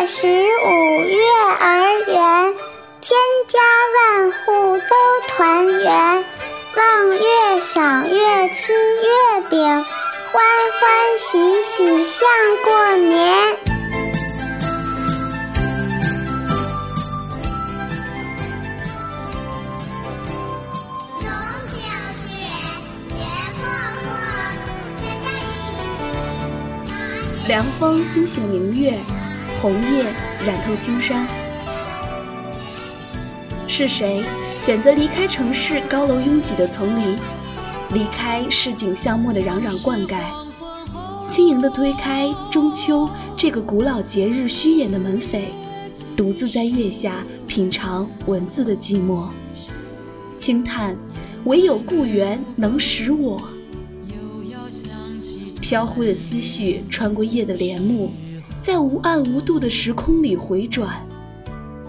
月十五月儿圆，千家万户都团圆。望月赏月吃月饼，欢欢喜喜像过年。凉风惊醒明月，红叶染透青山。是谁选择离开城市高楼拥挤的丛林，离开市井巷陌的攘攘灌溉，轻盈地推开中秋这个古老节日虚掩的门扉，独自在月下品尝文字的寂寞，轻叹唯有故园能使我。飘忽的思绪穿过夜的帘幕，在无暗无度的时空里回转，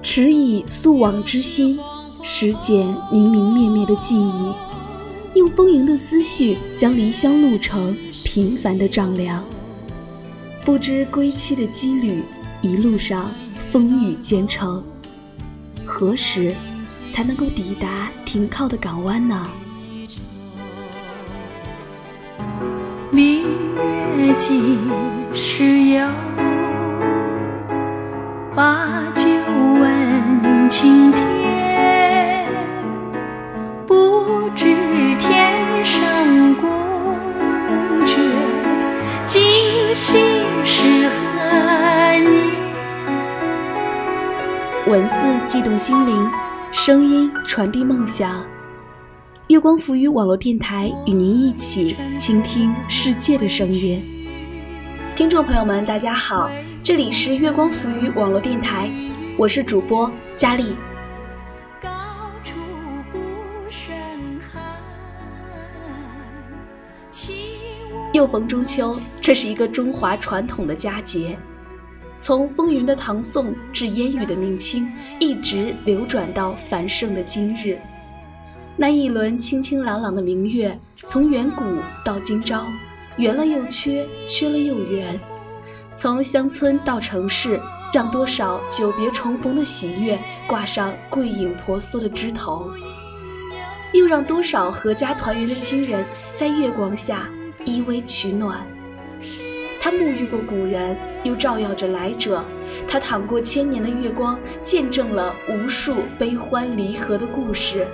迟以素往之心，拾捡明明灭灭的记忆，用丰盈的思绪将离乡路程平凡的丈量。不知归期的羁旅，一路上风雨兼程，何时才能够抵达停靠的港湾呢？明月几时有？把酒问青天。不知天上宫阙，今夕是何年？文字悸动心灵，声音传递梦想。月光浮语网络电台与您一起倾听世界的声音。听众朋友们，大家好，这里是月光浮语网络电台，我是主播佳丽。又逢中秋，这是一个中华传统的佳节，从风云的唐宋至烟雨的明清，一直流转到繁盛的今日。那一轮清清朗朗的明月，从远古到今朝，圆了又缺，缺了又圆。从乡村到城市，让多少久别重逢的喜悦挂上桂影婆娑的枝头，又让多少阖家团圆的亲人在月光下依偎取暖。他沐浴过古人，又照耀着来者。他淌过千年的月光，见证了无数悲欢离合的故事。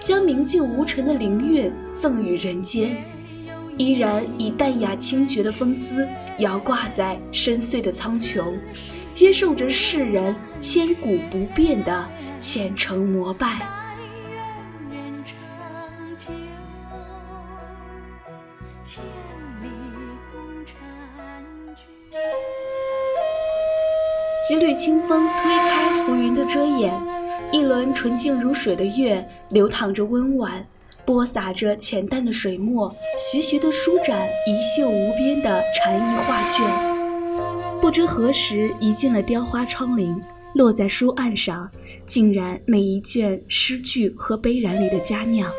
将明净无尘的灵韵赠予人间，依然以淡雅清绝的风姿摇挂在深邃的苍穹，接受着世人千古不变的虔诚膜拜。几缕清风推开浮云的遮掩。一轮纯净如水的月，流淌着温婉，播撒着浅淡的水墨，徐徐地舒展一袖无边的禅意画卷。不知何时移进了雕花窗棂，落在书案上，竟然每一卷诗句和悲然里的佳酿。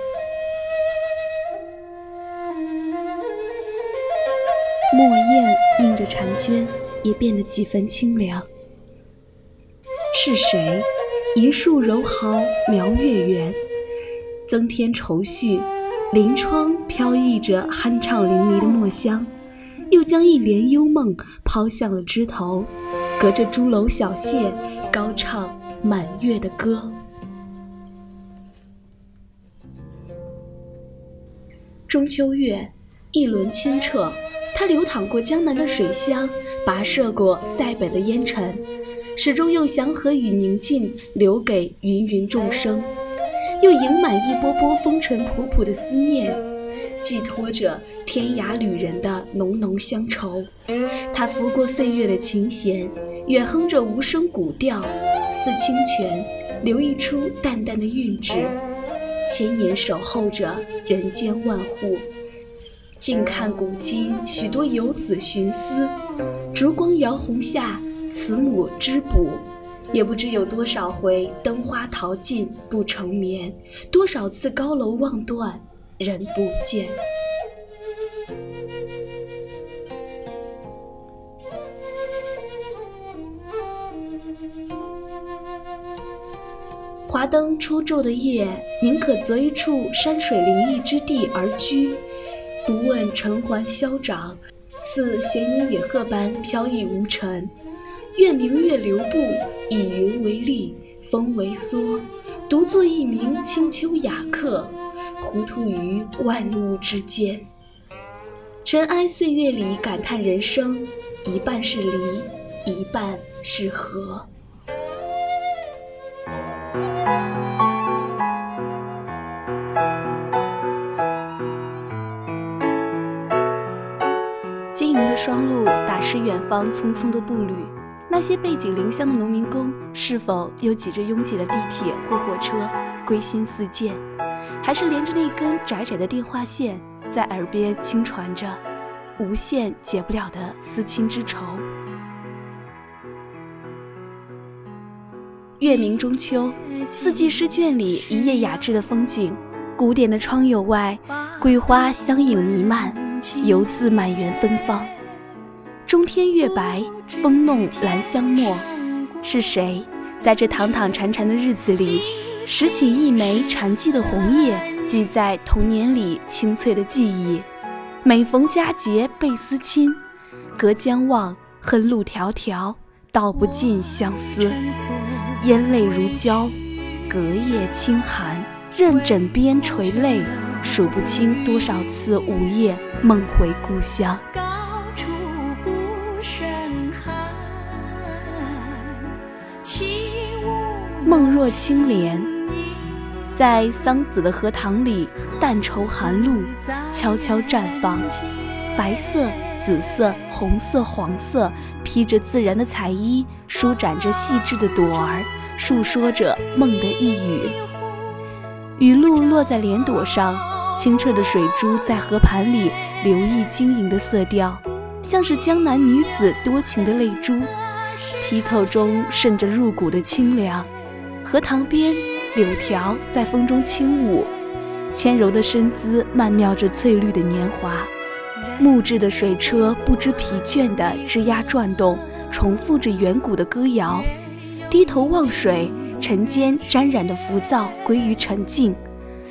墨砚映着婵娟，也变得几分清凉。是谁？一树柔毫描月圆，增添愁绪。临窗飘溢着酣畅淋漓的墨香，又将一帘幽梦抛向了枝头，隔着朱楼小榭，高唱满月的歌。中秋月，一轮清澈，它流淌过江南的水乡，跋涉过塞北的烟尘。始终用祥和与宁静留给芸芸众生，又盈满一波波风尘仆仆的思念，寄托着天涯旅人的浓浓乡愁。它拂过岁月的琴弦，远哼着无声古调，似清泉，流溢出淡淡的韵致。千年守候着人间万户，静看古今许多游子寻思，烛光摇红下。慈母织补，也不知有多少回灯花淘尽不成眠，多少次高楼望断人不见。华灯初昼的夜，宁可择一处山水灵异之地而居，不问尘寰嚣长，似闲云野鹤般飘逸无尘，愿明月留步。以云为笠，风为蓑，独坐一名清秋雅客，糊涂于万物之间。尘埃岁月里感叹人生，一半是离，一半是合。晶莹的双路打湿远方匆匆的步履。那些背井离乡的农民工，是否又挤着拥挤的地铁或火车归心似箭，还是连着那根窄窄的电话线，在耳边轻传着无限解不了的思亲之愁？月明中秋，四季诗卷里一夜雅致的风景，古典的窗友外，桂花香影弥漫，游自满园芬芳。中天月白，风弄兰香没。是谁在这躺躺缠缠的日子里，拾起一枚缠寂的红叶，记在童年里清脆的记忆？每逢佳节倍思亲，隔江望，恨路迢迢，道不尽相思。烟泪如胶，隔夜清寒，任枕边垂泪，数不清多少次午夜梦回故乡。梦若青莲，在桑梓的荷塘里，淡愁寒露悄悄绽放。白色、紫色、红色、黄色，披着自然的彩衣，舒展着细致的朵儿，诉说着梦的一语。雨露落在莲朵上，清澈的水珠在河盘里流溢晶莹的色调，像是江南女子多情的泪珠，剔透中渗着入骨的清凉。荷塘边，柳条在风中轻舞，纤柔的身姿曼妙着翠绿的年华。木质的水车不知疲倦地吱呀转动，重复着远古的歌谣。低头望水，尘间沾染的浮躁归于沉静。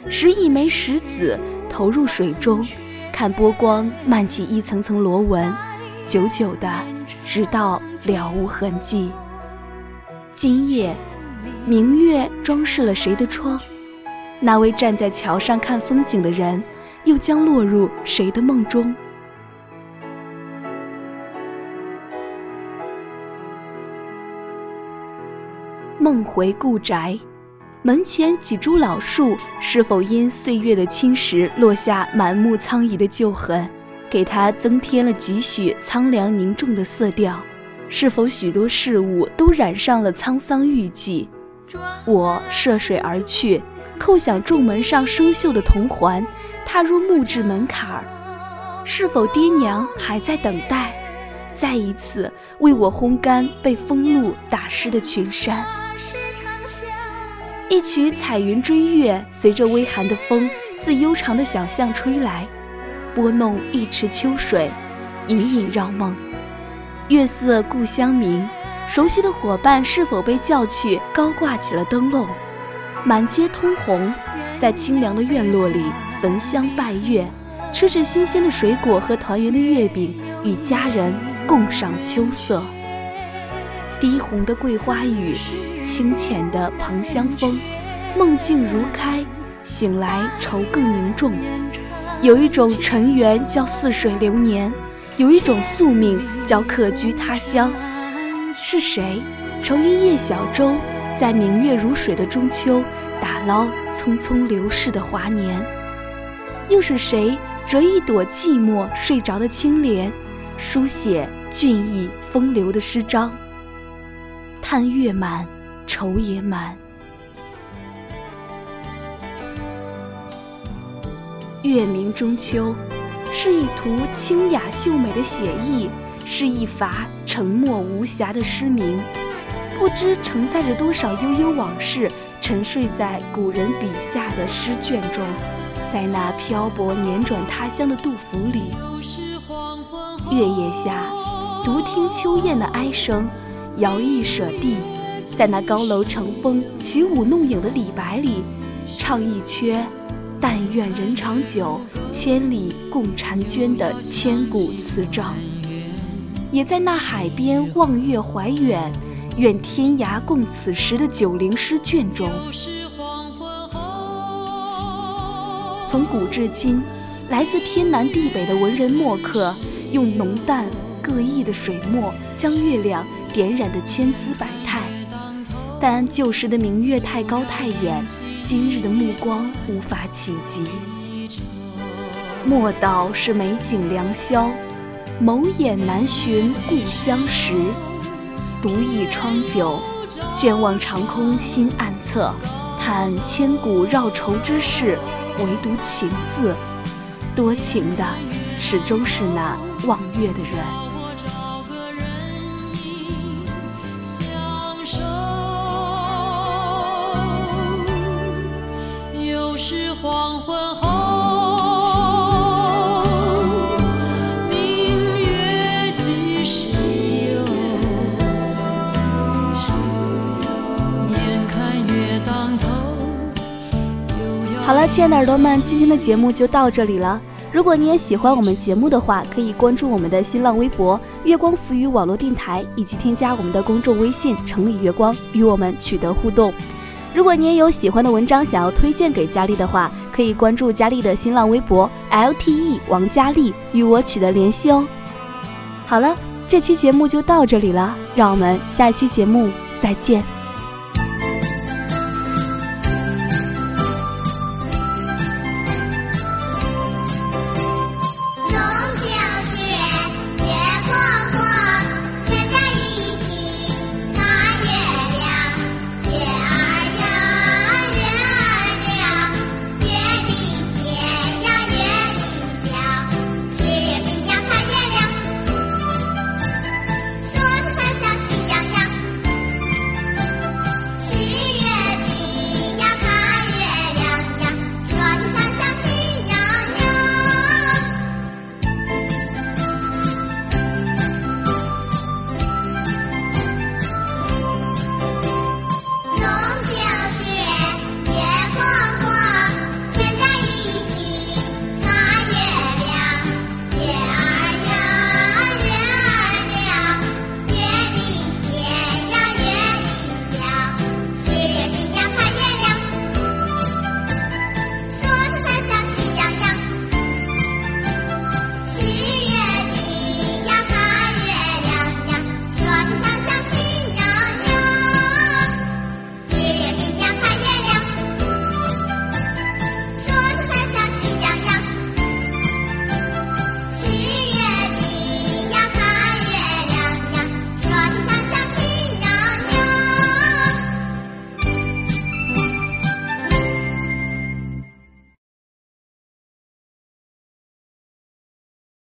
拾一枚石子投入水中，看波光漫起一层层螺纹，久久的，直到了无痕迹。今夜。明月装饰了谁的窗？那位站在桥上看风景的人，又将落入谁的梦中？梦回故宅，门前几株老树，是否因岁月的侵蚀，落下满目苍夷的旧痕，给它增添了几许苍凉凝重的色调？是否许多事物都染上了沧桑郁寂？我涉水而去，叩响重门上生锈的铜环，踏入木质门槛儿。是否爹娘还在等待，再一次为我烘干被风露打湿的裙衫？一曲彩云追月，随着微寒的风自悠长的小巷吹来，拨弄一池秋水，隐隐绕梦。月色故乡明，熟悉的伙伴是否被叫去高挂起了灯笼？满街通红，在清凉的院落里焚香拜月，吃着新鲜的水果和团圆的月饼，与家人共赏秋色。低红的桂花雨，清浅的蓬香风，梦境如开，醒来愁更凝重。有一种尘缘叫似水流年。有一种宿命叫客居他乡，是谁乘一叶小舟，在明月如水的中秋，打捞匆匆流逝的华年？又是谁折一朵寂寞睡着的青莲，书写俊逸风流的诗章？叹月满，愁也满。月明中秋。是一图清雅秀美的写意，是一罚沉默无瑕的诗名，不知承载着多少悠悠往事，沉睡在古人笔下的诗卷中，在那漂泊辗转他乡的杜甫里。月夜下，独听秋雁的哀声，摇曳舍地，在那高楼乘风、起舞弄影的李白里，唱一阙“但愿人长久，千里共婵娟”的千古词章；也在那海边望月怀远，愿天涯共此时的九龄诗卷中，从古至今，来自天南地北的文人墨客，用浓淡各异的水墨，将月亮点染得千姿百态。但旧时的明月太高太远，今日的目光无法企及。莫道是美景良宵，眸眼难寻故乡时。独倚窗酒，卷望长空心暗测，叹千古绕愁之事，唯独情字，多情的始终是那望月的人。好了，亲爱的耳朵们，今天的节目就到这里了。如果你也喜欢我们节目的话，可以关注我们的新浪微博“月光浮语网络电台”，以及添加我们的公众微信“城里月光”，与我们取得互动。如果你也有喜欢的文章想要推荐给佳丽的话，可以关注佳丽的新浪微博 “lte 王佳丽”，与我取得联系哦。好了，这期节目就到这里了，让我们下期节目再见。